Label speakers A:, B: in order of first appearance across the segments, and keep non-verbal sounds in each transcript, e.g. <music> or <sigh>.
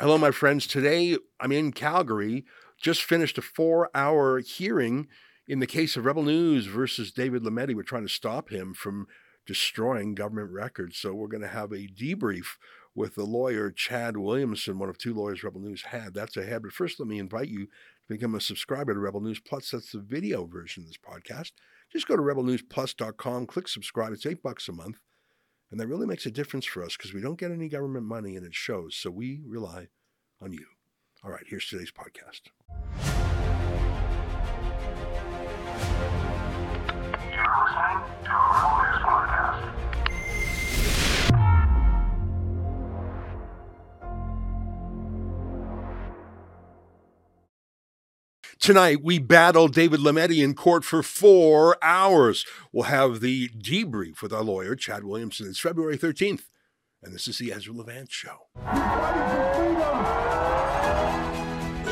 A: Hello, my friends. Today I'm in Calgary. Just finished a four hour hearing in the case of Rebel News versus David Lametti. We're trying to stop him from destroying government records. So we're going to have a debrief with the lawyer Chad Williamson, one of two lawyers Rebel News had. That's ahead. But first, let me invite you to become a subscriber to Rebel News Plus. That's the video version of this podcast. Just go to rebelnewsplus.com, click subscribe. It's eight bucks a month. And that really makes a difference for us because we don't get any government money and it shows. So we rely on you. All right, here's today's podcast.
B: You're listening to
A: Tonight, we battle David Lametti in court for four hours. We'll have the debrief with our lawyer, Chad Williamson. It's February 13th, and this is the Ezra Levant Show.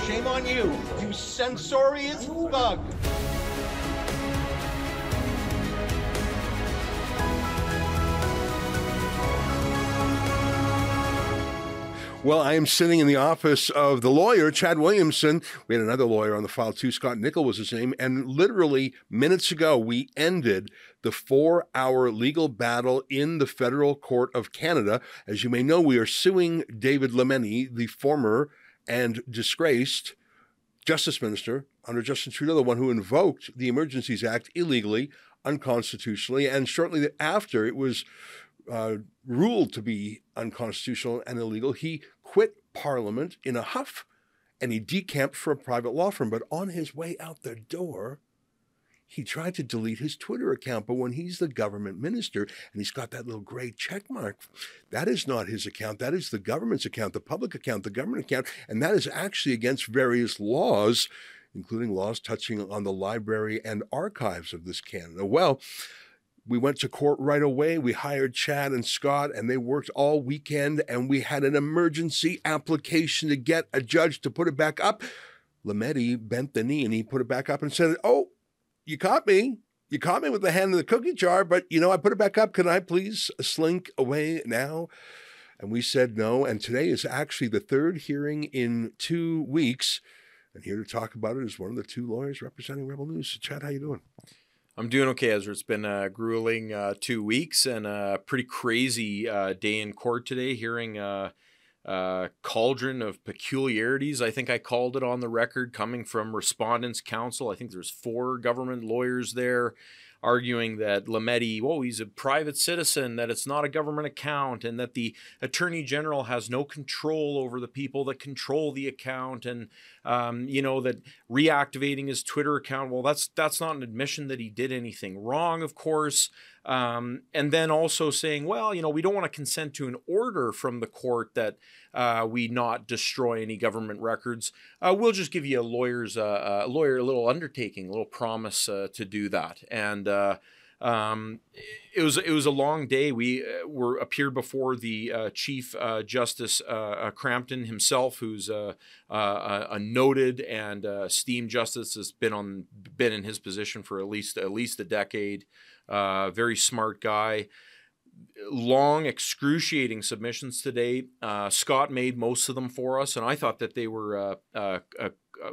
C: Shame on you, you censorious thug.
A: Well, I am sitting in the office of the lawyer, Chad Williamson. We had another lawyer on the file too, Scott Nickel was his name. And literally minutes ago, we ended the four hour legal battle in the federal court of Canada. As you may know, we are suing David Lametti, the former and disgraced justice minister under Justin Trudeau, the one who invoked the Emergencies Act illegally, unconstitutionally. And shortly after it was uh, ruled to be unconstitutional and illegal, he Parliament in a huff and he decamped for a private law firm. But on his way out the door, he tried to delete his Twitter account. But when he's the government minister and he's got that little gray check mark, that is not his account. That is the government's account, the public account, the government account. And that is actually against various laws, including laws touching on the library and archives of this Canada. Well, we went to court right away. We hired Chad and Scott, and they worked all weekend. And we had an emergency application to get a judge to put it back up. Lametti bent the knee and he put it back up and said, Oh, you caught me. You caught me with the hand in the cookie jar, but you know, I put it back up. Can I please slink away now? And we said no. And today is actually the third hearing in two weeks. And here to talk about it is one of the two lawyers representing Rebel News. So Chad, how you doing?
D: I'm doing okay, Ezra. It's been a grueling uh, two weeks and a pretty crazy uh, day in court today, hearing a, a cauldron of peculiarities. I think I called it on the record, coming from Respondents Counsel. I think there's four government lawyers there arguing that Lametti, oh, he's a private citizen, that it's not a government account, and that the attorney general has no control over the people that control the account, and um, you know that reactivating his Twitter account. Well, that's that's not an admission that he did anything wrong, of course. Um, and then also saying, well, you know, we don't want to consent to an order from the court that uh, we not destroy any government records. Uh, we'll just give you a lawyer's uh, a lawyer a little undertaking, a little promise uh, to do that. And uh, um, it was it was a long day. We uh, were appeared before the uh, Chief uh, Justice uh, uh, Crampton himself, who's a, a, a noted and uh, esteemed justice, has been on been in his position for at least at least a decade. Uh, very smart guy. Long, excruciating submissions today. Uh, Scott made most of them for us, and I thought that they were uh, uh, uh, uh,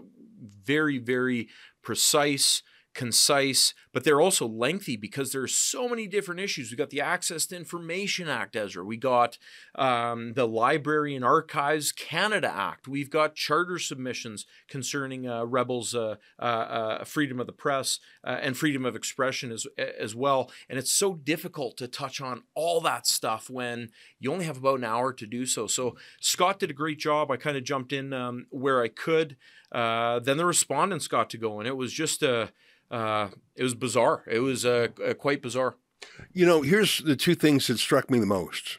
D: very, very precise, concise, but they're also lengthy because there's so many different issues. We've got the Access to Information Act, Ezra. We got um, the Library and Archives Canada Act. We've got charter submissions concerning uh, rebels' uh, uh, uh, freedom of the press uh, and freedom of expression as as well. And it's so difficult to touch on all that stuff when you only have about an hour to do so. So Scott did a great job. I kind of jumped in um, where I could. Uh, then the respondents got to go, and it was just a uh, it was bizarre. It was uh, uh, quite bizarre.
A: You know, here's the two things that struck me the most.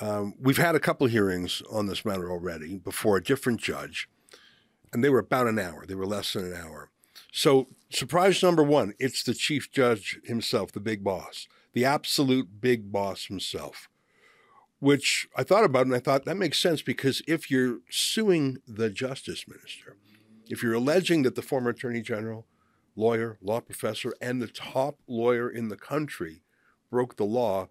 A: Um, we've had a couple hearings on this matter already before a different judge, and they were about an hour. They were less than an hour. So, surprise number one it's the chief judge himself, the big boss, the absolute big boss himself, which I thought about and I thought that makes sense because if you're suing the justice minister, if you're alleging that the former attorney general, lawyer, law professor, and the top lawyer in the country broke the law,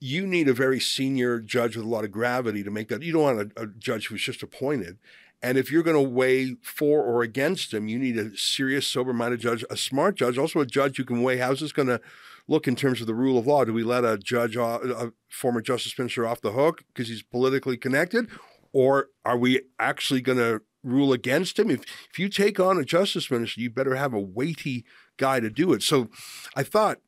A: you need a very senior judge with a lot of gravity to make that. You don't want a, a judge who's just appointed. And if you're going to weigh for or against him, you need a serious, sober-minded judge, a smart judge, also a judge who can weigh how's this going to look in terms of the rule of law. Do we let a judge, a former justice minister, off the hook because he's politically connected, or are we actually going to rule against him? If if you take on a justice minister, you better have a weighty guy to do it. So, I thought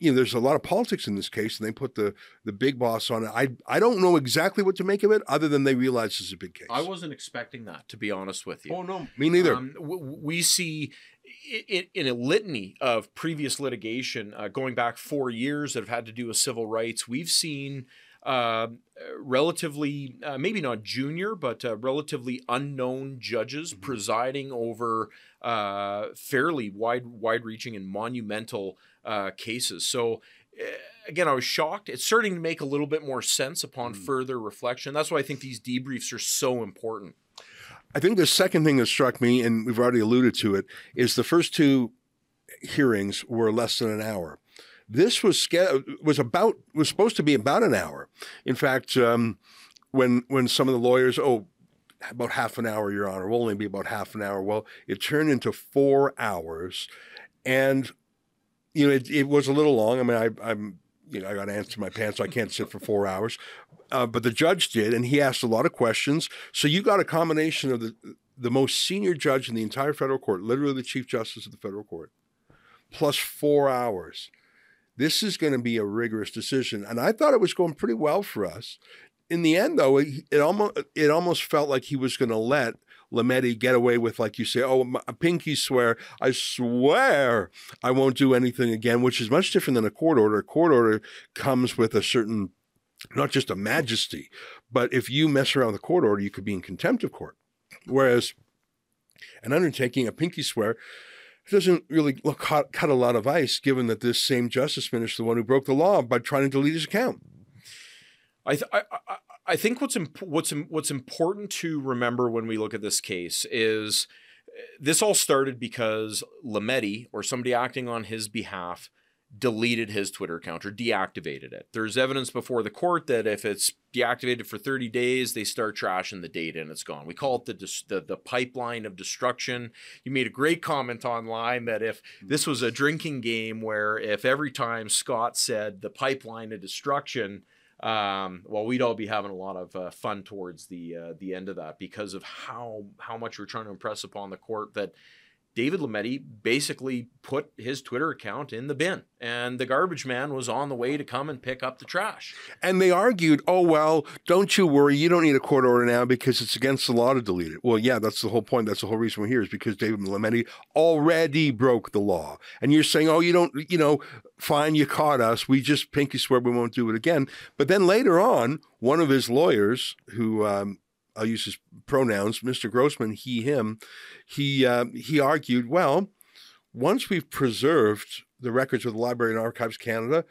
A: you know, there's a lot of politics in this case, and they put the the big boss on it. I I don't know exactly what to make of it, other than they realize this is a big case.
D: I wasn't expecting that, to be honest with you.
A: Oh no, me neither.
D: Um, w- we see in, in a litany of previous litigation uh, going back four years that have had to do with civil rights. We've seen uh, relatively, uh, maybe not junior, but uh, relatively unknown judges
A: Mhm.
D: presiding over uh, fairly wide, wide-reaching and monumental uh, cases. So. uh, Again, I was shocked. It's starting to make a little bit more sense upon
A: Mm.
D: further reflection. That's why I think these debriefs are so important.
A: I think the second thing that struck me, and we've already alluded to it, is the first two hearings were less than an hour. This was was about was supposed to be about an hour. In fact, um, when when some of the lawyers, oh, about half an hour, Your Honor, will only be about half an hour. Well, it turned into four hours, and you know it, it was a little long. I mean, I, I'm you know I got ants in my pants, so I can't sit for four hours. Uh, but the judge did, and he asked a lot of questions. So you got a combination of the the most senior judge in the entire federal court, literally the chief justice of the federal court, plus four hours. This is going to be a rigorous decision, and I thought it was going pretty well for us. In the end, though, it, it almost it almost felt like he was going to let Lametti get away with, like you say, oh, a pinky swear. I swear I won't do anything again, which is much different than a court order. A court order comes with a certain, not just a majesty, but if you mess around with a court order, you could be in contempt of court. Whereas an undertaking, a pinky swear, doesn't really look cut, cut a lot of ice, given that this same justice minister, the one who broke the law by trying to delete his account.
D: I, th- I, I, I think what's imp- what's im- what's important to remember when we look at this case is uh, this all started because Lametti or somebody acting on his behalf deleted his Twitter account or deactivated it. There's evidence before the court that if it's deactivated for 30 days, they start trashing the data and it's gone. We call it the the, the pipeline of destruction. You made a great comment online that if this was a drinking game where if every time Scott said the pipeline of destruction, um, well, we'd all be having a lot of uh, fun towards the uh, the end of that because of how how much we're trying to impress upon the court that David Lametti basically put his Twitter account in the bin, and the garbage man was on the way to come and pick up the trash.
A: And they argued, oh, well, don't you worry. You don't need a court order now because it's against the law to delete it. Well, yeah, that's the whole point. That's the whole reason we're here is because David Lametti already broke the law. And you're saying, oh, you don't, you know, fine, you caught us. We just pinky swear we won't do it again. But then later on, one of his lawyers, who um, I'll use his pronouns, Mr. Grossman, he, him, he, uh, he argued, well, once we've preserved the records of the Library and Archives Canada,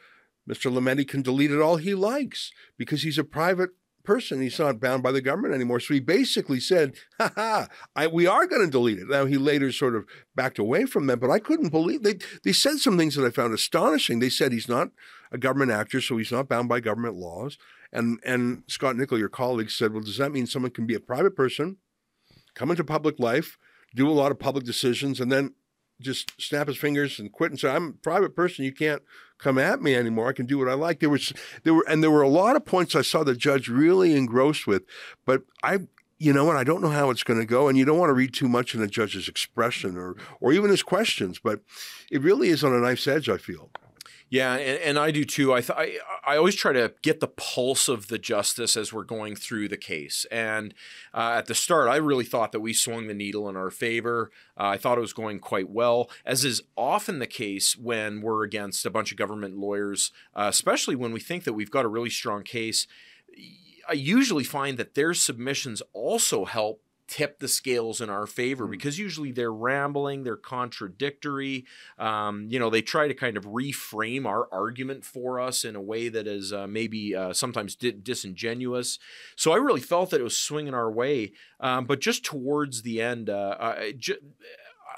A: Mr. Lametti can delete it all he likes because he's a private person. He's not bound by the government anymore. So he basically said, ha ha, we are going to delete it. Now, he later sort of backed away from that, but I couldn't believe they, they said some things that I found astonishing. They said he's not a government actor, so he's not bound by government laws. And, and Scott Nickel, your colleague, said, well, does that mean someone can be a private person, come into public life, do a lot of public decisions, and then just snap his fingers and quit and say, I'm a private person. You can't come at me anymore. I can do what I like. There was, there were, and there were a lot of points I saw the judge really engrossed with, but I, you know what? I don't know how it's going to go, and you don't want to read too much in a judge's expression or, or even his questions, but it really is on a knife's edge. I feel.
D: Yeah, and, and I do too. I, th- I I always try to get the pulse of the justice as we're going through the case. And uh, at the start, I really thought that we swung the needle in our favor. Uh, I thought it was going quite well, as is often the case when we're against a bunch of government lawyers, uh, especially when we think that we've got a really strong case. I usually find that their submissions also help tip the scales in our favor
A: Mm.
D: because usually they're rambling, they're contradictory. Um, you know, they try to kind of reframe our argument for us in a way that is uh, maybe uh, sometimes di- disingenuous. So I really felt that it was swinging our way. Um, but just towards the end, uh, I, ju-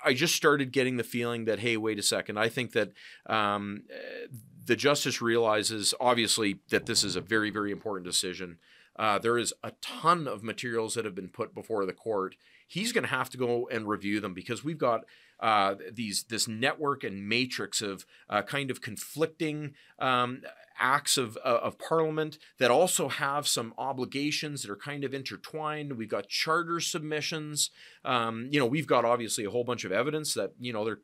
D: I just started getting the feeling that, hey, wait a second. I think that um, uh, the justice realizes obviously that this is a very very important decision. Uh, there is a ton of materials that have been put before the court. He's going to have to go and review them because we've got uh, these this network and matrix of uh, kind of conflicting um, acts of, uh, of parliament that also have some obligations that are kind of intertwined. We've got charter submissions. Um, you know, we've got obviously a whole bunch of evidence that you know they're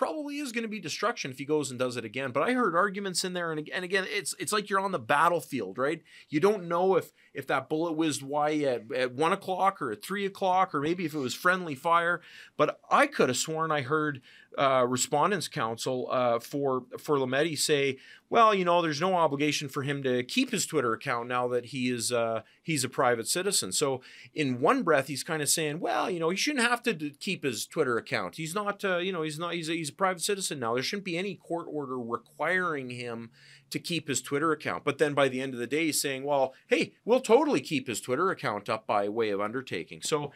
D: probably is going to be destruction if he goes and does it again. But I heard arguments in there, and, and again, it's it's like you're on the battlefield, right? You don't know if if that bullet whizzed wide at, at one o'clock or at three o'clock, or maybe if it was friendly fire. But I could have sworn I heard uh, respondents counsel uh, for for Lametti say, well, you know, there's no obligation for him to keep his Twitter account now that he is uh, he's a private citizen. So in one breath, he's kind of saying, well, you know, he shouldn't have to d- keep his Twitter account. He's not, uh, you know, he's not he's a, he's a private citizen now. There shouldn't be any court order requiring him to keep his Twitter account. But then by the end of the day, he's saying, well, hey, we'll totally keep his Twitter account up by way of undertaking. So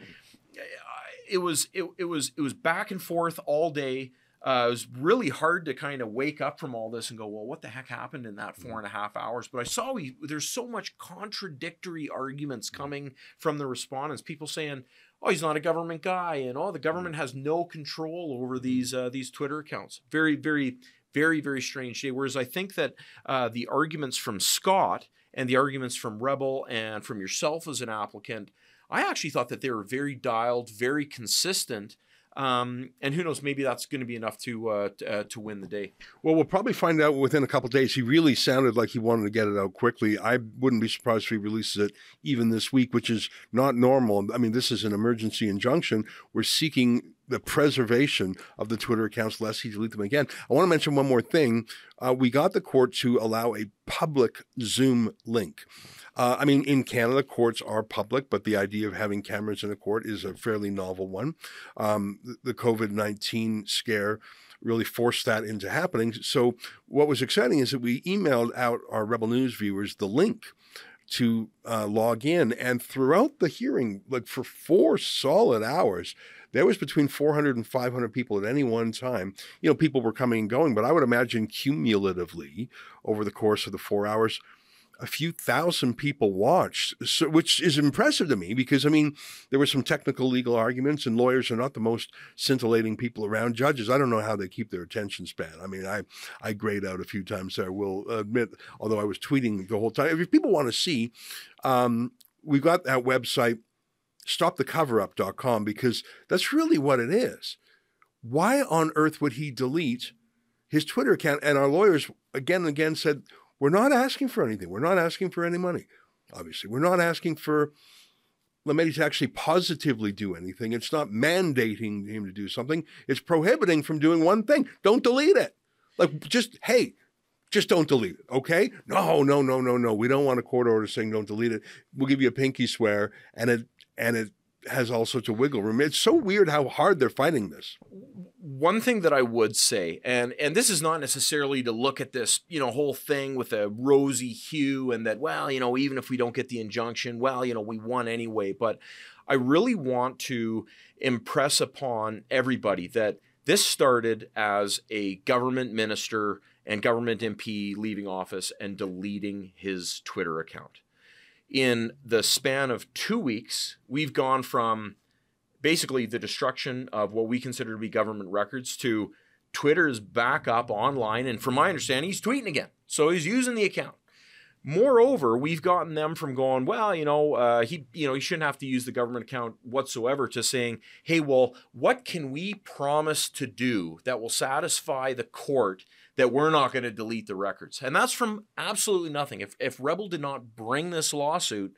D: it was it, it was it was back and forth all day. Uh, it was really hard to kind of wake up from all this and go, well, what the heck happened in that four and a half hours? But I saw we there's so much contradictory arguments coming from the respondents. People saying, oh, he's not a government guy, and oh, the government has no control over these uh, these Twitter accounts. Very, very, very, very strange day. Whereas I think that uh, the arguments from Scott and the arguments from Rebel and from yourself as an applicant I actually thought that they were very dialed, very consistent. Um, and who knows, maybe that's going to be enough to uh, t- uh, to win the day.
A: Well, we'll probably find out within a couple days. He really sounded like he wanted to get it out quickly. I wouldn't be surprised if he releases it even this week, which is not normal. I mean, this is an emergency injunction. We're seeking the preservation of the Twitter accounts, lest he delete them again. I want to mention one more thing. Uh, we got the court to allow a public Zoom link. Uh, I mean, in Canada, courts are public, but the idea of having cameras in a court is a fairly novel one. Um, the COVID 19 scare really forced that into happening. So, what was exciting is that we emailed out our Rebel News viewers the link to uh, log in. And throughout the hearing, like for four solid hours, there was between 400 and 500 people at any one time. You know, people were coming and going, but I would imagine cumulatively over the course of the four hours, a few thousand people watched, so, which is impressive to me because I mean there were some technical legal arguments, and lawyers are not the most scintillating people around. Judges, I don't know how they keep their attention span. I mean, I I grayed out a few times. I will admit, although I was tweeting the whole time. If people want to see, um, we've got that website, stopthecoverup.com, because that's really what it is. Why on earth would he delete his Twitter account? And our lawyers again and again said we're not asking for anything. We're not asking for any money. Obviously, we're not asking for Lametti to actually positively do anything. It's not mandating him to do something. It's prohibiting from doing one thing. Don't delete it. Like just hey, just don't delete it. Okay? No, no, no, no, no. We don't want a court order saying don't delete it. We'll give you a pinky swear, and it and it has all sorts of wiggle room. It's so weird how hard they're fighting this.
D: One thing that I would say, and and this is not necessarily to look at this, you know, whole thing with a rosy hue and that, well, you know, even if we don't get the injunction, well, you know, we won anyway. But I really want to impress upon everybody that this started as a government minister and government MP leaving office and deleting his Twitter account in the span of two weeks, we've gone from basically the destruction of what we consider to be government records to Twitter's back up online. And from my understanding, he's tweeting again. So he's using the account. Moreover, we've gotten them from going, well, you know, uh, he, you know, he shouldn't have to use the government account whatsoever, to saying, hey, well, what can we promise to do that will satisfy the court that we're not going to delete the records. And that's from absolutely nothing. If, if Rebel did not bring this lawsuit,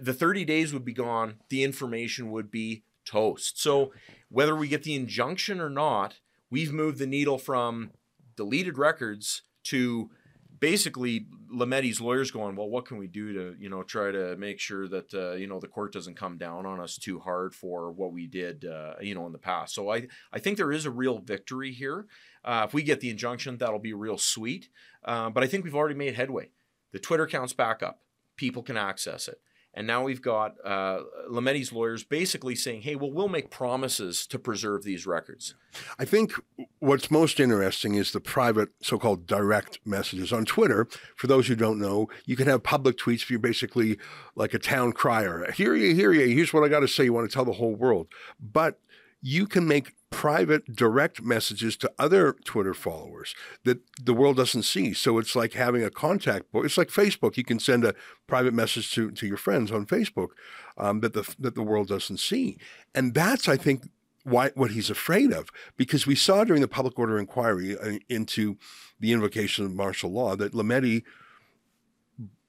D: the 30 days would be gone, the information would be toast. So whether we get the injunction or not, we've moved the needle from deleted records to basically Lametti's lawyers going, well, what can we do to, you know, try to make sure that, uh, you know, the court doesn't come down on us too hard for what we did, uh, you know, in the past. So I, I think there is a real victory here. Uh, if we get the injunction, that'll be real sweet. Uh, but I think we've already made headway. The Twitter account's back up. People can access it. And now we've got uh, Lametti's lawyers basically saying, hey, well, we'll make promises to preserve these records.
A: I think what's most interesting is the private so called direct messages. On Twitter, for those who don't know, you can have public tweets. If you're basically like a town crier. Hear you, hear you. Here's what I got to say. You want to tell the whole world. But you can make private direct messages to other Twitter followers that the world doesn't see. So it's like having a contact book. It's like Facebook. You can send a private message to, to your friends on Facebook um, that the that the world doesn't see. And that's, I think, why what he's afraid of because we saw during the public order inquiry uh, into the invocation of martial law that Lametti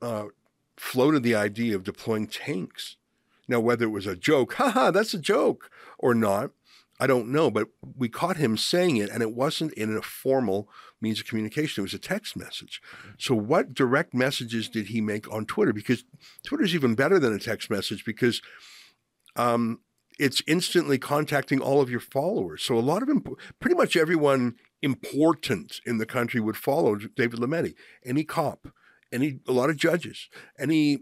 A: uh, floated the idea of deploying tanks. Now, whether it was a joke, <laughs> haha, that's a joke, or not, I don't know, but we caught him saying it, and it wasn't in a formal means of communication. It was a text message. So, what direct messages did he make on Twitter? Because Twitter is even better than a text message because um, it's instantly contacting all of your followers. So, a lot of imp- pretty much everyone important in the country would follow David Lametti. Any cop, any a lot of judges, any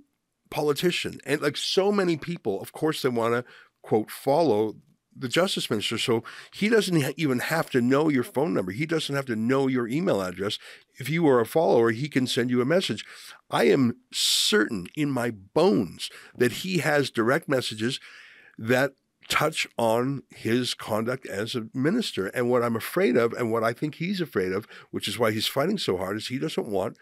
A: politician, and like so many people. Of course, they want to quote follow the justice minister. So he doesn't even have to know your phone number. He doesn't have to know your email address. If you are a follower, he can send you a message. I am certain in my bones that he has direct messages that touch on his conduct as a minister. And what I'm afraid of, and what I think he's afraid of, which is why he's fighting so hard, is he doesn't want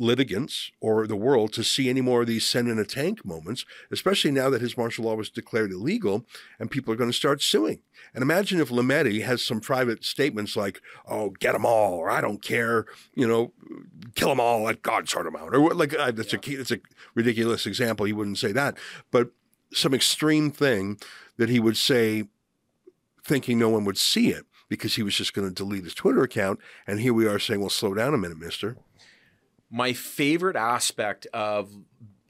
A: litigants or the world to see any more of these send in a tank moments, especially now that his martial law was declared illegal and people are going to start suing. And imagine if Lametti has some private statements like, oh, get them all, or I don't care, you know, kill them all, let God sort them out. Or like, uh, that's, a, that's a ridiculous example. He wouldn't say that. But some extreme thing that he would say thinking no one would see it because he was just going to delete his Twitter account. And here we are saying, well, slow down a minute, mister
D: my favorite aspect of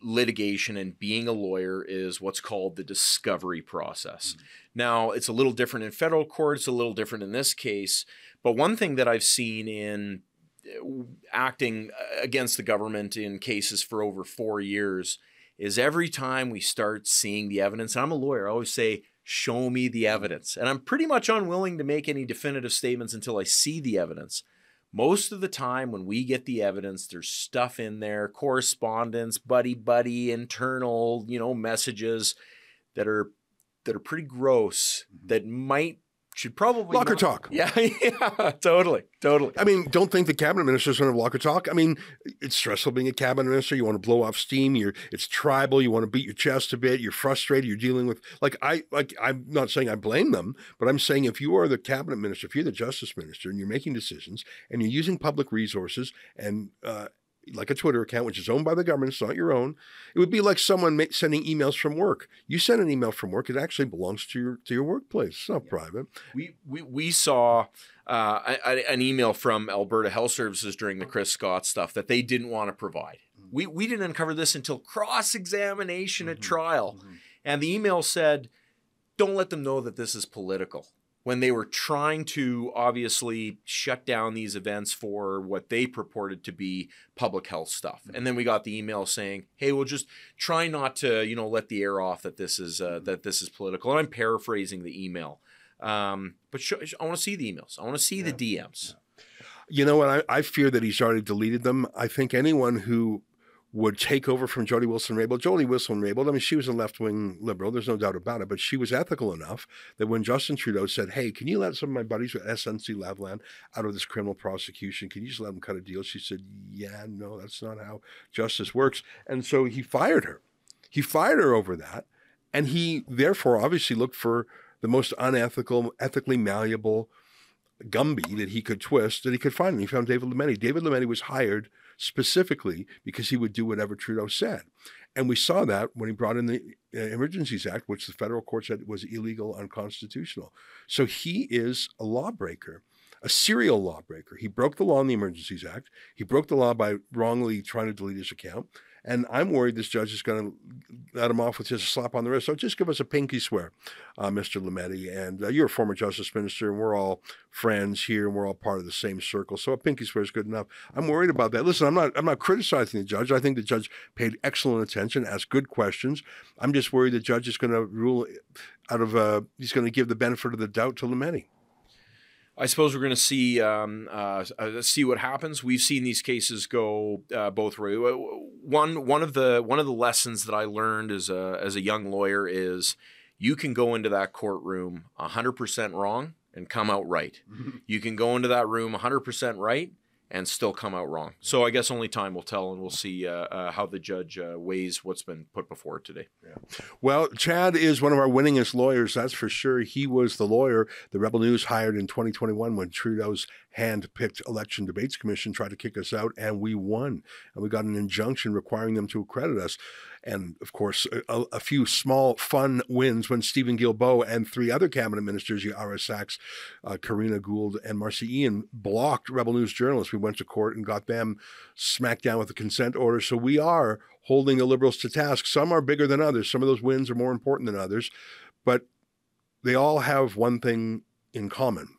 D: litigation and being a lawyer is what's called the discovery process. Mm-hmm. Now, it's a little different in federal court, it's a little different in this case, but one thing that I've seen in uh, acting against the government in cases for over 4 years is every time we start seeing the evidence, and I'm a lawyer, I always say show me the evidence. And I'm pretty much unwilling to make any definitive statements until I see the evidence. Most of the time, when we get the evidence, there's stuff in there, correspondence, buddy buddy, internal, you know, messages that are that are pretty gross mm-hmm. that might should probably
A: locker not, talk.
D: Yeah, <laughs> yeah, totally, totally.
A: I mean, don't think the cabinet ministers going to have locker talk. I mean, it's stressful being a cabinet minister. You want to blow off steam. You're it's tribal. You want to beat your chest a bit. You're frustrated. You're dealing with like I like. I'm not saying I blame them, but I'm saying if you are the cabinet minister, if you're the justice minister, and you're making decisions and you're using public resources and uh, like a Twitter account, which is owned by the government, it's not your own. It would be like someone sending emails from work. You send an email from work; it actually belongs to your to your workplace. It's not yeah. private.
D: We we we saw uh, an email from Alberta Health Services during the Chris Scott stuff that they didn't want to provide. Mm-hmm. We we didn't uncover this until cross examination mm-hmm. at trial, mm-hmm. and the email said, "Don't let them know that this is political." When they were trying to obviously shut down these events for what they purported to be public health stuff. And then we got the email saying, "Hey, we'll just try not to, you know, let the air off that this is uh, that this is political." And I'm paraphrasing the email, um, but sh- I want to see the emails. I want to see yeah. the DMs.
A: You know what? I, I fear that he's already deleted them. I think anyone who would take over from Jody Wilson-Raybould. Jody Wilson-Raybould, I mean, she was a left-wing liberal. There's no doubt about it. But she was ethical enough that when Justin Trudeau said, "Hey, can you let some of my buddies with SNC Lavalin out of this criminal prosecution? Can you just let them cut a deal?" She said, "Yeah, no, that's not how justice works." And so he fired her. He fired her over that, and he therefore obviously looked for the most unethical, ethically malleable Gumby that he could twist that he could find. And he found David Lametti. David Lametti was hired specifically because he would do whatever Trudeau said. And we saw that when he brought in the uh, Emergencies Act, which the federal court said was illegal, unconstitutional. So he is a lawbreaker, a serial lawbreaker. He broke the law in the Emergencies Act. He broke the law by wrongly trying to delete his account. And I'm worried this judge is going to let him off with just a slap on the wrist. So just give us a pinky swear, uh, Mr. Lametti. And uh, you're a former justice minister, and we're all friends here, and we're all part of the same circle. So a pinky swear is good enough. I'm worried about that. Listen, I'm not I'm not criticizing the judge. I think the judge paid excellent attention, asked good questions. I'm just worried the judge is going to rule out of uh, he's going to give the benefit of the doubt to Lametti.
D: I suppose we're going to see um, uh, uh, see what happens. We've seen these cases go uh, both ways. One one of the one of the lessons that I learned as a as a young lawyer is you can go into that courtroom 100% wrong and come out right. <laughs> you can go into that room 100% right and still come out wrong. So I guess only time will tell, and we'll see uh, uh, how the judge uh, weighs what's been put before today.
A: Well, Chad is one of our winningest lawyers, that's for sure. He was the lawyer the Rebel News hired in 2021 when Trudeau's hand-picked election debates commission tried to kick us out, and we won. And we got an injunction requiring them to accredit us. And of course, a, a few small, fun wins when Stephen Guilbeault and three other cabinet ministers, Yara Sachs, uh, Karina Gould, and Marci Ien, blocked Rebel News journalists. We went to court and got them smacked down with a consent order. So we are holding the liberals to task. Some are bigger than others. Some of those wins are more important than others. But they all have one thing in common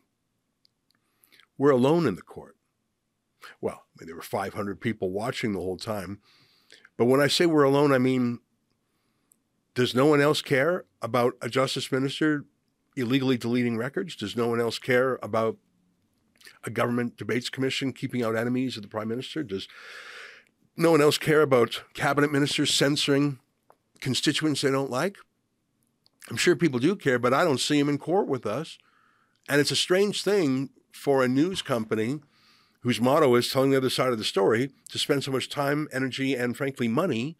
A: we're alone in the court. Well, I mean, there were 500 people watching the whole time. But when I say we're alone, I mean, does no one else care about a justice minister illegally deleting records? Does no one else care about a government debates commission keeping out enemies of the prime minister? Does no one else care about cabinet ministers censoring constituents they don't like? I'm sure people do care, but I don't see them in court with us. And it's a strange thing for a news company whose motto is telling the other side of the story to spend so much time, energy, and frankly, money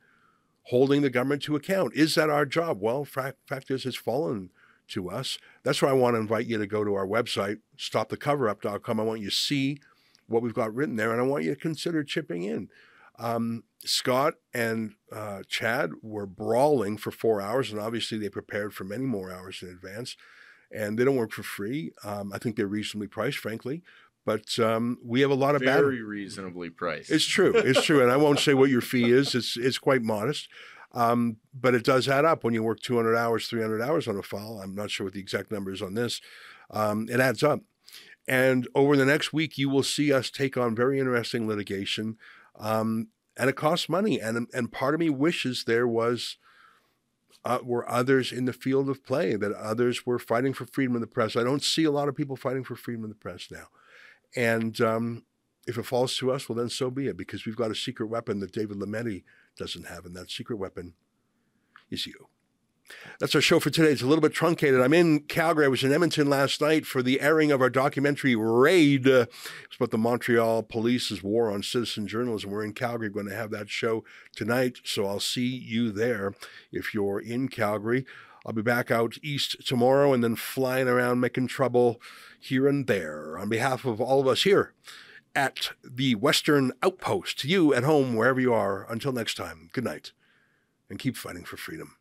A: holding the government to account. Is that our job? Well, fact, fact is, it's fallen to us. That's why I want to invite you to go to our website, stopthecoverup.com. I want you to see what we've got written there, and I want you to consider chipping in. Um, Scott and uh, Chad were brawling for four hours, and obviously they prepared for many more hours in advance. And they don't work for free. Um, I think they're reasonably priced, frankly. But um, we have a lot of
D: Very
A: bad.
D: reasonably priced.
A: It's true. It's true, and I won't say what your fee is. It's it's quite modest, um, but it does add up when you work 200 hours, 300 hours on a file. I'm not sure what the exact number is on this. Um, it adds up, and over the next week, you will see us take on very interesting litigation, um, and it costs money. And and part of me wishes there was. Uh, were others in the field of play that others were fighting for freedom of the press. I don't see a lot of people fighting for freedom of the press now. And um, if it falls to us, well, then so be it, because we've got a secret weapon that David Lametti doesn't have, and that secret weapon is you. That's our show for today. It's a little bit truncated. I'm in Calgary. I was in Edmonton last night for the airing of our documentary Raid. It's about the Montreal Police's war on citizen journalism. We're in Calgary. Going to have that show tonight, so I'll see you there if you're in Calgary. I'll be back out east tomorrow and then flying around making trouble here and there. On behalf of all of us here at the Western Outpost, you at home, wherever you are, until next time, good night and keep fighting for freedom.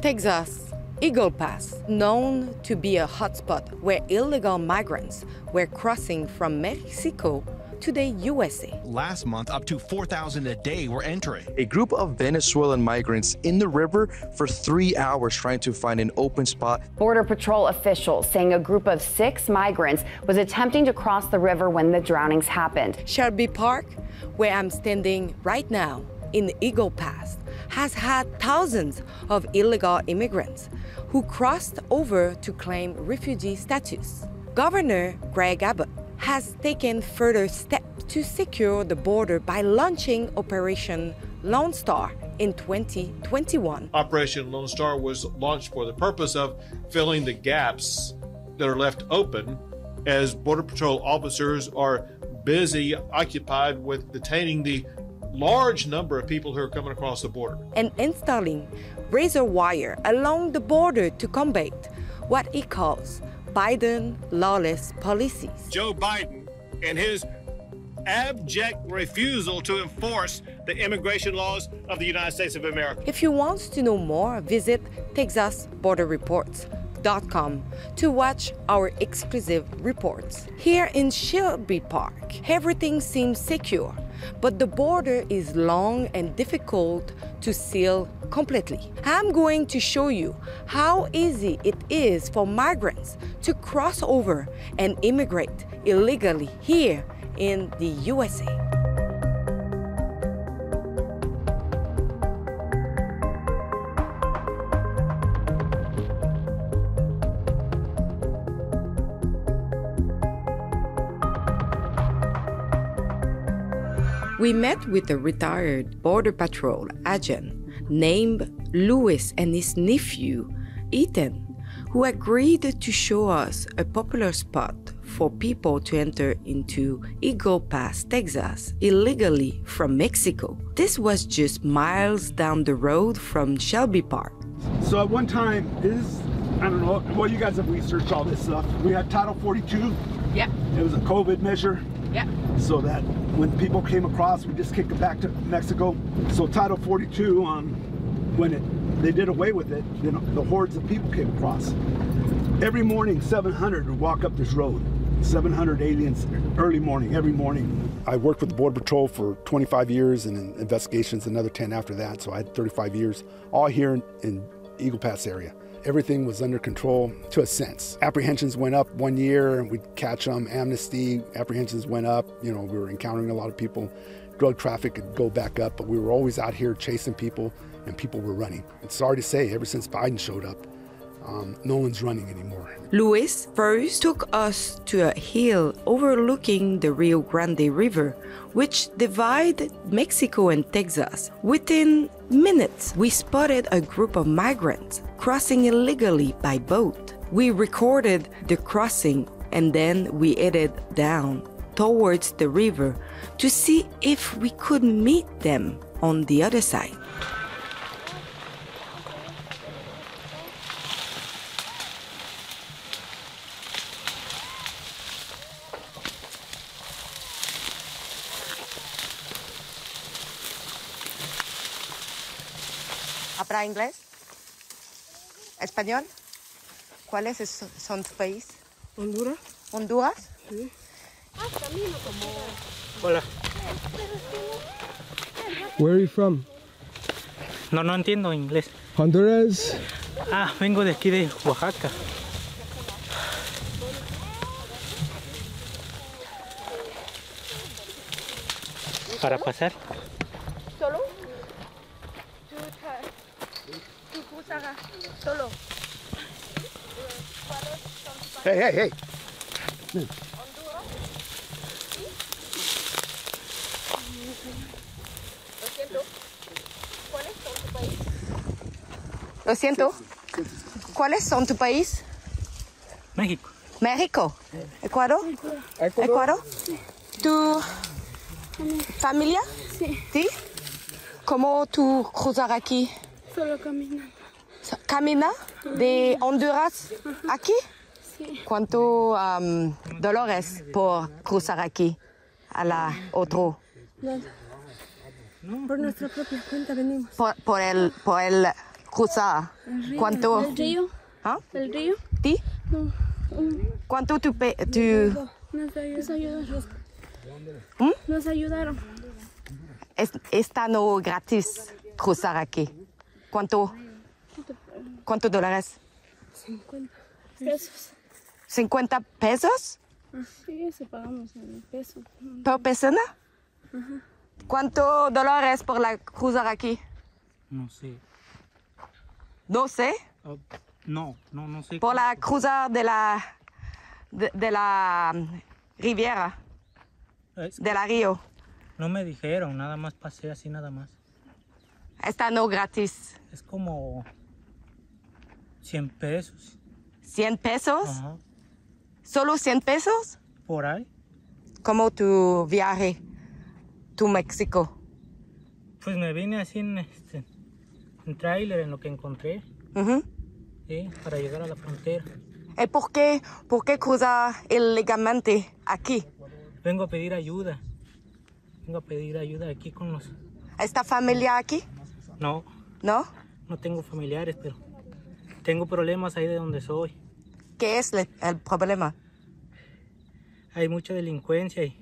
E: Texas, Eagle Pass, known to be a hotspot where illegal migrants were crossing from Mexico to the USA.
F: Last month, up to 4,000 a day were entering.
G: A group of Venezuelan migrants in the river for three hours trying to find an open spot.
H: Border Patrol officials saying a group of six migrants was attempting to cross the river when the drownings happened.
E: Shelby Park, where I'm standing right now in the Eagle Pass, has had thousands of illegal immigrants who crossed over to claim refugee status. Governor Greg Abbott has taken further steps to secure the border by launching Operation Lone Star in 2021.
I: Operation Lone Star was launched for the purpose of filling the gaps that are left open as Border Patrol officers are busy, occupied with detaining the large number of people who are coming across the border.
E: And installing razor wire along the border to combat what he calls Biden lawless policies.
J: Joe Biden and his abject refusal to enforce the
I: the immigration laws of the United States of America.
E: If you want to know more, visit texasborderreports.com to watch our exclusive reports. Here in Shelby Park, everything seems secure, but the border is long and difficult to seal completely. I'm going to show you how easy it is for migrants to cross over and immigrate illegally here in the USA. We met with a retired Border Patrol agent named Lewis and his nephew, Ethan, who agreed to show us a popular spot for people to enter into Eagle Pass, Texas, illegally from Mexico. This was just miles down the road from Shelby Park.
J: So at one time, is I don't know. Well, you guys have researched all this stuff. We had Title 42.
E: Yeah.
J: It was a COVID measure.
E: Yeah.
J: So that when people came across, we just kicked it back to Mexico. So Title 42, um, when it they did away with it, you know, the hordes of people came across. Every morning, 700 would walk up this road. 700 aliens early morning, every morning. I worked with the Border Patrol for 25 years and in investigations another 10 after that, so I had 35 years, all here in, in Eagle Pass area. Everything was under control to a sense. Apprehensions went up one year, and we'd catch them. Amnesty, apprehensions went up. You know, we were encountering a lot of people. Drug traffic could go back up, but we were always out here chasing people, and people were running. It's sorry to say, ever since Biden showed up, um, no one's running anymore.
E: Luis first took us to a hill overlooking the Rio Grande River, which divided Mexico and Texas. Within minutes, we spotted a group of migrants crossing illegally by boat. We recorded the crossing and then we headed down towards the river to see if we could meet them on the other side. ¿Habla inglés? ¿Español? ¿Cuáles son tu país?
K: Honduras.
E: ¿Honduras?
K: Sí.
L: Hola.
K: Where are you from?
L: No, no entiendo inglés.
K: Honduras.
L: Ah, vengo de aquí de Oaxaca. Para pasar.
M: ¿Solo? ¿Tú cruzas solo?
J: Hey, hey, hey.
M: Lo siento. ¿Cuáles son tu país?
E: Lo siento. ¿Cuáles son tu país?
L: México.
E: México. ¿Ecuador? ¿Ecuador? ¿Tu familia?
M: Sí.
E: ¿Sí? ¿Cómo tú cruzar aquí?
M: Solo caminando.
E: ¿Camina de Honduras aquí? ¿Cuánto um, dólares por cruzar aquí a la otro?
M: Por nuestra propia cuenta venimos.
E: Por, por el por el cruzar.
M: El río.
E: ¿Cuánto?
M: ¿El río?
E: ¿Ah?
M: ¿El río?
E: ¿Sí?
M: No. Um,
E: ¿Cuánto tú tú
M: Nos ayudaron.
E: ¿Mm?
M: Nos ayudaron.
E: es, está no gratis cruzar aquí? ¿Cuánto cuánto dólares?
M: 50 pesos.
E: 50 pesos
M: Sí, eso pagamos en peso.
E: por persona?
M: Ajá.
E: ¿Cuánto dólares por la cruzar aquí?
L: No sé.
E: No sé.
L: Ah, no, no, no sé.
E: Por la cruzar de la de, de la riviera,
L: Es-
E: de la río.
L: No me dijeron, nada más pasé así, nada más.
E: Está no gratis.
L: Es como 100 pesos.
E: 100 pesos.
L: Ajá.
E: ¿Solo 100 pesos?
L: Por ahí.
E: Como tu viaje, tu México.
L: Pues me vine así en, este, en tráiler, en lo que encontré,
E: Ujú.
L: ¿sí? Para llegar a la frontera.
E: ¿Y por qué, por qué cruzar ilegalmente aquí?
L: Vengo a pedir ayuda. Vengo a pedir ayuda aquí con los...
E: ¿Está familia aquí?
L: No,
E: ¿No?
L: no tengo familiares, pero tengo problemas ahí de donde soy.
E: ¿Qué es el problema?
L: Hay mucha delincuencia y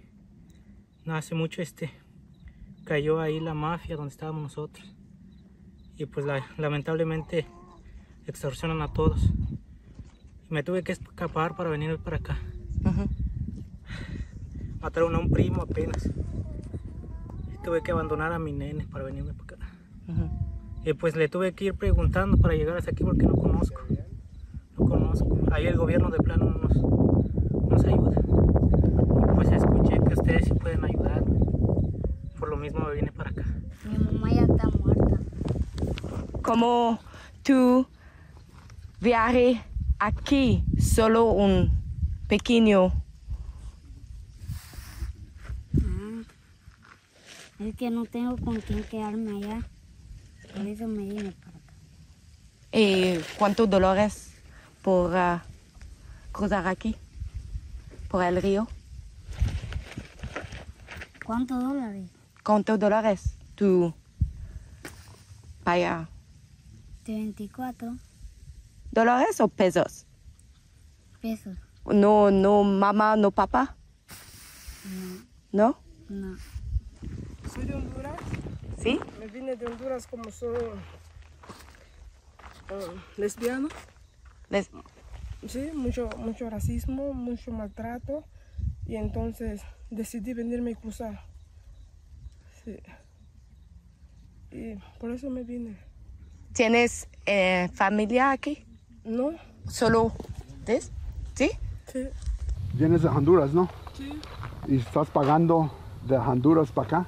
L: no hace mucho este cayó ahí la mafia donde estábamos nosotros. Y pues la- lamentablemente extorsionan a todos. Me tuve que escapar para venir para acá. Mataron a un primo apenas. Y tuve que abandonar a mi nene para venirme para acá. Y pues le tuve que ir preguntando para llegar hasta aquí porque no conozco. No conozco. Ahí el gobierno de plano no nos, no nos ayuda. Y pues escuché que ustedes sí pueden ayudarme. Por lo mismo me vine para acá.
M: Mi mamá ya está muerta.
E: ¿Cómo tú viajes aquí solo un pequeño?
M: Ah, es que no tengo con quién quedarme allá. Por eso me vine para acá.
E: ¿Y cuántos dólares por ah, cruzar aquí? Por el río.
M: ¿Cuántos dólares?
E: ¿Cuántos dólares tú pagas?
M: De 24
E: ¿Dólares o pesos?
M: pesos.
E: No, no mamá, no papá, ¿no?
M: No.
K: Soy de Honduras.
E: ¿Sí?
K: Me vine de Honduras como soy ah, lesbiana.
E: Les-
K: Sí, mucho, mucho racismo, mucho maltrato. Y entonces decidí venirme y cruzar. Sí. Y por eso me vine.
E: ¿Tienes eh, familia aquí?
K: No.
E: ¿Solo this? ¿Sí?
K: Sí.
J: Vienes de Honduras, ¿no?
K: Sí.
J: ¿Y estás pagando de Honduras para acá?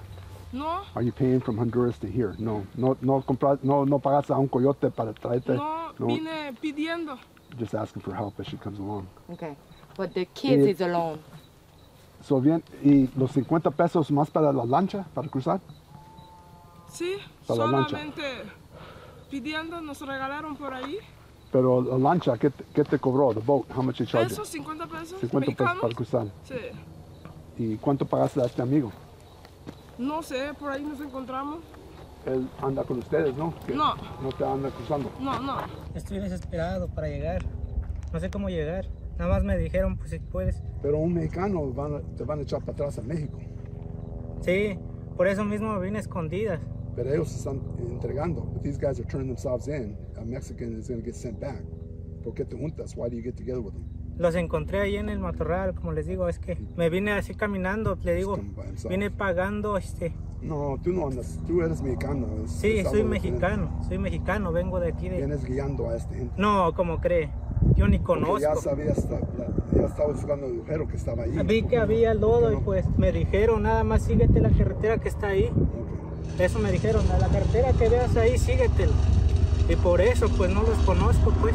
K: No.
J: Are you paying from Honduras to here? No, no, no, compras, no, no pagaste a un coyote para traerte.
K: No, vine pidiendo.
J: just asking for help as she comes along.
E: Okay. But the kids
J: Eh,
E: is alone.
J: So bien, ¿y los 50 pesos más para la lancha, para cruzar?
K: Sí,
J: Para la lancha.
K: solamente pidiendo, nos regalaron por ahí.
J: Pero la lancha, ¿qué te, qué te cobró? The boat, how much it charged?
K: Pesos, 50 pesos.
J: 50 pesos
K: mexicanos.
J: para cruzar.
K: Sí.
J: ¿Y cuánto pagaste a este amigo?
K: No sé, por ahí nos encontramos.
J: Él anda con ustedes, ¿no? Que
K: No.
J: No te anda cruzando.
K: No, no.
L: Estoy desesperado para llegar. No sé cómo llegar. Nada más me dijeron, pues si puedes.
J: Pero un mexicano van a- te van a echar para atrás a México.
L: Sí, por eso mismo vine escondidas.
J: Pero ellos se están entregando. But these guys are turning themselves in. A Mexican is going to get sent back. ¿Por qué te juntas? Why do you get together with them?
L: Los encontré ahí en el matorral, como les digo, es que me vine así caminando, le digo, vine pagando este.
J: No, tú no andas. Tú eres mexicano. es-
L: Sí,
J: es
L: soy mexicano, soy mexicano, vengo de aquí de.
J: Vienes guiando a este gente.
L: No, como cree, yo ni
J: Porque
L: conozco.
J: ya la- ya estabas buscando el agujero que estaba ahí.
L: Vi que había lodo y pues me dijeron, nada más síguete la carretera que está ahí. Eso me dijeron, a la carretera que veas ahí, síguetela. Y por eso pues no los conozco pues.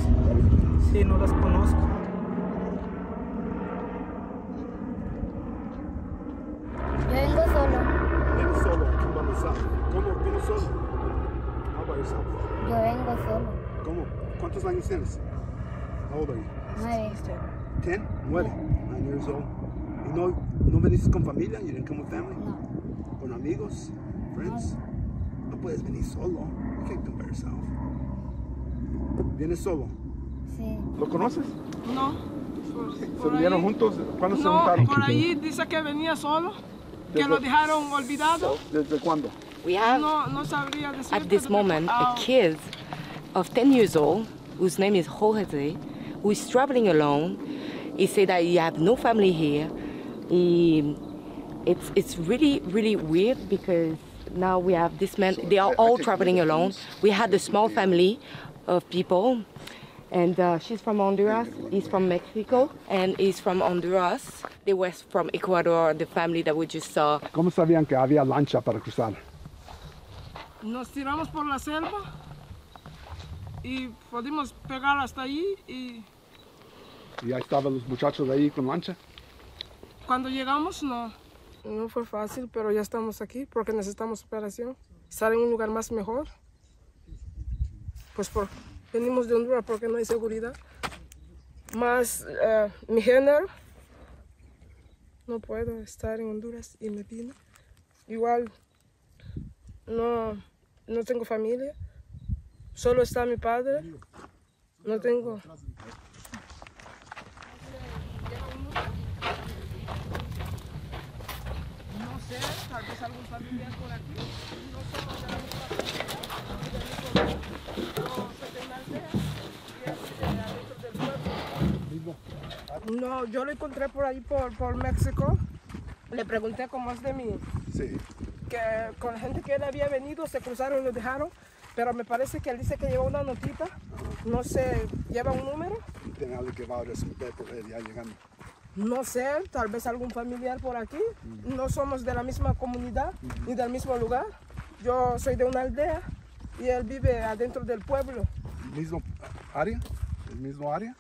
L: Sí, no los conozco.
J: 10, 9 years old. You know, no venís con familia? You didn't come with family?
M: No.
J: ¿Con amigos? Friends? No. no puedes venir solo. You can't come by yourself. ¿Vienes solo?
M: Sí.
J: ¿Lo conoces?
K: No. Pues,
J: ¿Se vinieron juntos? ¿Cuándo
K: no, se
J: juntaron?
K: por allí dice que venía solo. Que lo dejaron olvidado.
J: ¿Desde cuándo?
E: We have,
K: no, no sabría
E: at this moment, a kid of 10 years old, whose name is Jorge, who is traveling alone, he said that he have no family here. He, it's, it's really, really weird because now we have this man, they are all traveling alone. We had a small family of people. And uh, she's from Honduras, he's from Mexico, and he's from Honduras. They were from Ecuador, the family that we just saw.
J: ¿Cómo sabían que había lancha para cruzar?
K: Nos tiramos por la selva y pudimos pegar hasta ahí y
J: ¿Y ahí estaban los muchachos ahí con lancha?
K: cuando llegamos no. No fue fácil, pero ya estamos aquí porque necesitamos operación. Estar en un lugar más mejor. Pues por, venimos de Honduras porque no hay seguridad. Más eh, mi género. No puedo estar en Honduras y me vine. Igual No, no tengo familia. Solo está mi padre. No tengo. No sé, tal vez algún familiar por aquí. No somos de la misma comunidad. No soy de una aldea y es de adentro del pueblo. No, yo lo encontré por ahí por, por México. Le pregunté cómo es de mí.
J: Sí.
K: Que con la gente que él había venido se cruzaron y lo dejaron. Pero me parece que él dice que lleva una notita. No sé, lleva un número.
J: Tiene alguien que va a responder por él ya llegando.
K: No sé, tal vez algún familiar por aquí. No somos de la misma comunidad ni del mismo lugar. Yo soy de una aldea y él vive adentro del pueblo.
J: ¿Mismo área? ¿El mismo área?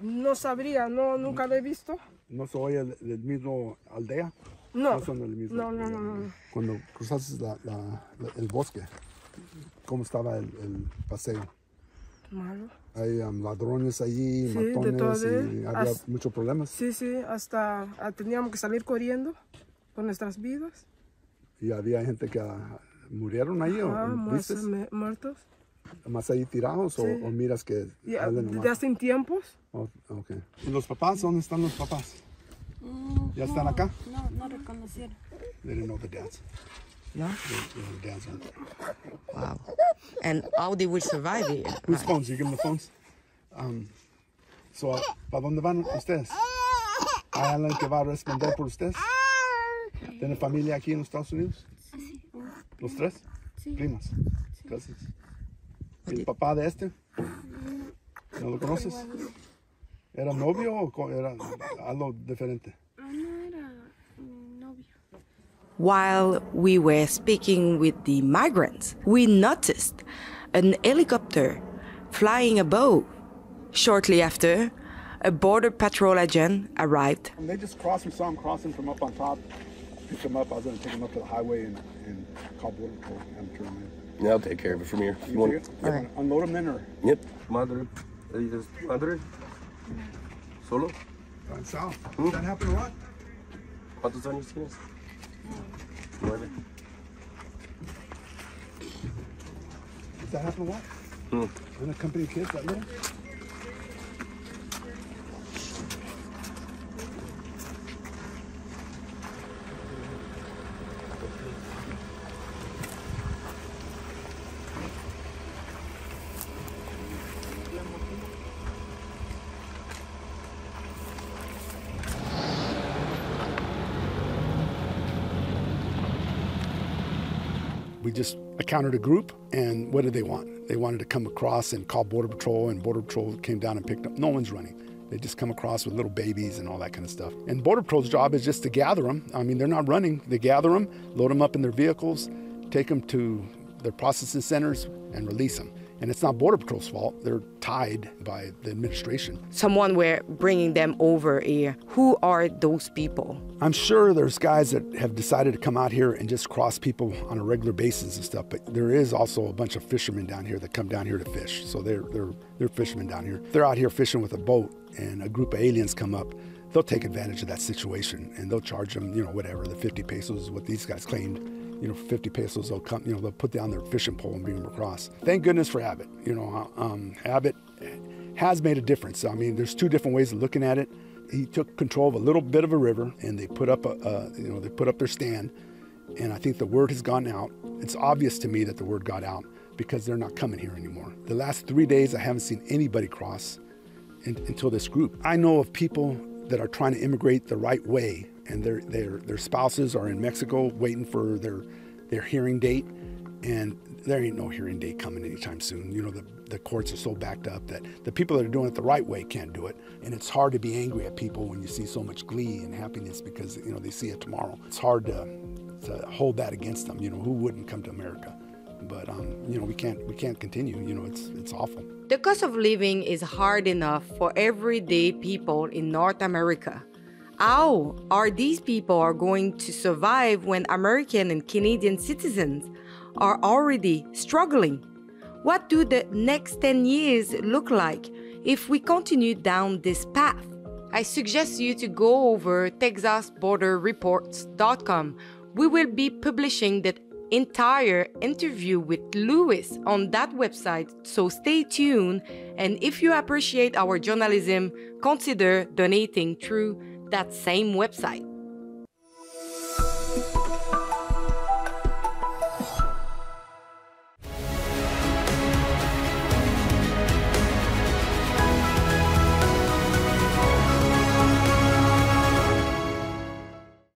K: No sabría, no, nunca lo he visto.
J: ¿No soy el, del mismo aldea?
K: No.
J: son del mismo.
K: No, no, no, no. no.
J: Cuando cruzaste la- la- la- el bosque, ¿cómo estaba el, el paseo?
K: Malo.
J: Hay um, ladrones allí,
K: Sí, de
J: matones,
K: todo,
J: y había
K: As-
J: muchos problemas.
K: Sí, sí, hasta ah, teníamos que salir corriendo por nuestras vidas.
J: Y había gente que ah, murieron ahí, o
K: Ah, más, me- muertos.
J: ¿Más ahí tirados o,
K: Sí.
J: o miras que
K: Y, ah,
J: nomás?
K: hace tiempos.
J: Oh, ok. ¿Y los papás? ¿Dónde están los papás? ¿Ya están acá?
M: No, no reconocieron.
J: They didn't know the dads.
E: No?
J: The, dads aren't.
E: Wow. And they will survive here?
J: Whose phones? You give them the phones? Um, so, ¿para dónde van ustedes? ¿Hay alguien que va a responder por ustedes? ¿Tienen familia aquí en los Estados Unidos? ¿Los tres? Primas. Cousins. ¿Y el papá de este? ¿No lo conoces? ¿Era novio o era algo diferente?
M: No era novio.
E: While we were speaking with the migrants, we noticed an helicopter flying above. Shortly after, a border patrol agent arrived.
J: And they just crossed. We saw them crossing from up on top. Picked them up. I was going to take them up to the highway and, and call border patrol. Have them turn them in.
N: Yeah, I'll take care of it from here.
J: You? You wanna Unload them then or?
N: Yep. Madre. Dices, Madre. ¿Solo?
J: Down south. Does that happen a lot?
N: ¿Cuántos años tienes? Nueve.
J: Does that happen a lot?
N: Hmm.
J: Unaccompanied kids that little? We just encountered a group and what did they want? They wanted to come across and call border patrol and border patrol came down and picked up. No one's running. They just come across with little babies and all that kind of stuff. And border patrol's job is just to gather them i mean they're not running. They gather them load them up in their vehicles take them to their processing centers and release them and it's not border patrol's fault they're tied by the administration
E: Someone were bringing them over here. Who are those people?
J: I'm sure there's guys that have decided to come out here and just cross people on a regular basis and stuff, but there is also a bunch of fishermen down here that come down here to fish. So they're they're they're fishermen down here. They're out here fishing with a boat and a group of aliens come up. They'll take advantage of that situation and they'll charge them, you know, whatever, the 50 pesos is what these guys claimed. You know, 50 pesos, they'll come, you know, they'll put down their fishing pole and beam across. Thank goodness for Abbott. You know, um, Abbott has made a difference. I mean, there's two different ways of looking at it. He took control of a little bit of a river, and they put up a, a you know, they put up their stand, and I think the word has gone out. It's obvious to me that the word got out because they're not coming here anymore. The last three days, I haven't seen anybody cross in, until this group. I know of people that are trying to immigrate the right way, and their their their spouses are in Mexico waiting for their their hearing date, and there ain't no hearing date coming anytime soon. You know the the courts are so backed up that the people that are doing it the right way can't do it, and it's hard to be angry at people when you see so much glee and happiness because you know they see it tomorrow. It's hard to to hold that against them. You know who wouldn't come to America, but um, you know we can't we can't continue. You know it's it's awful.
E: The cost of living is hard enough for everyday people in North America. How are these people are going to survive when American and Canadian citizens are already struggling? What do the next 10 years look like if we continue down this path? I suggest you to go over texasborderreports.com. We will be publishing the entire interview with Lewis on that website, so stay tuned. And if you appreciate our journalism, consider donating through that same website.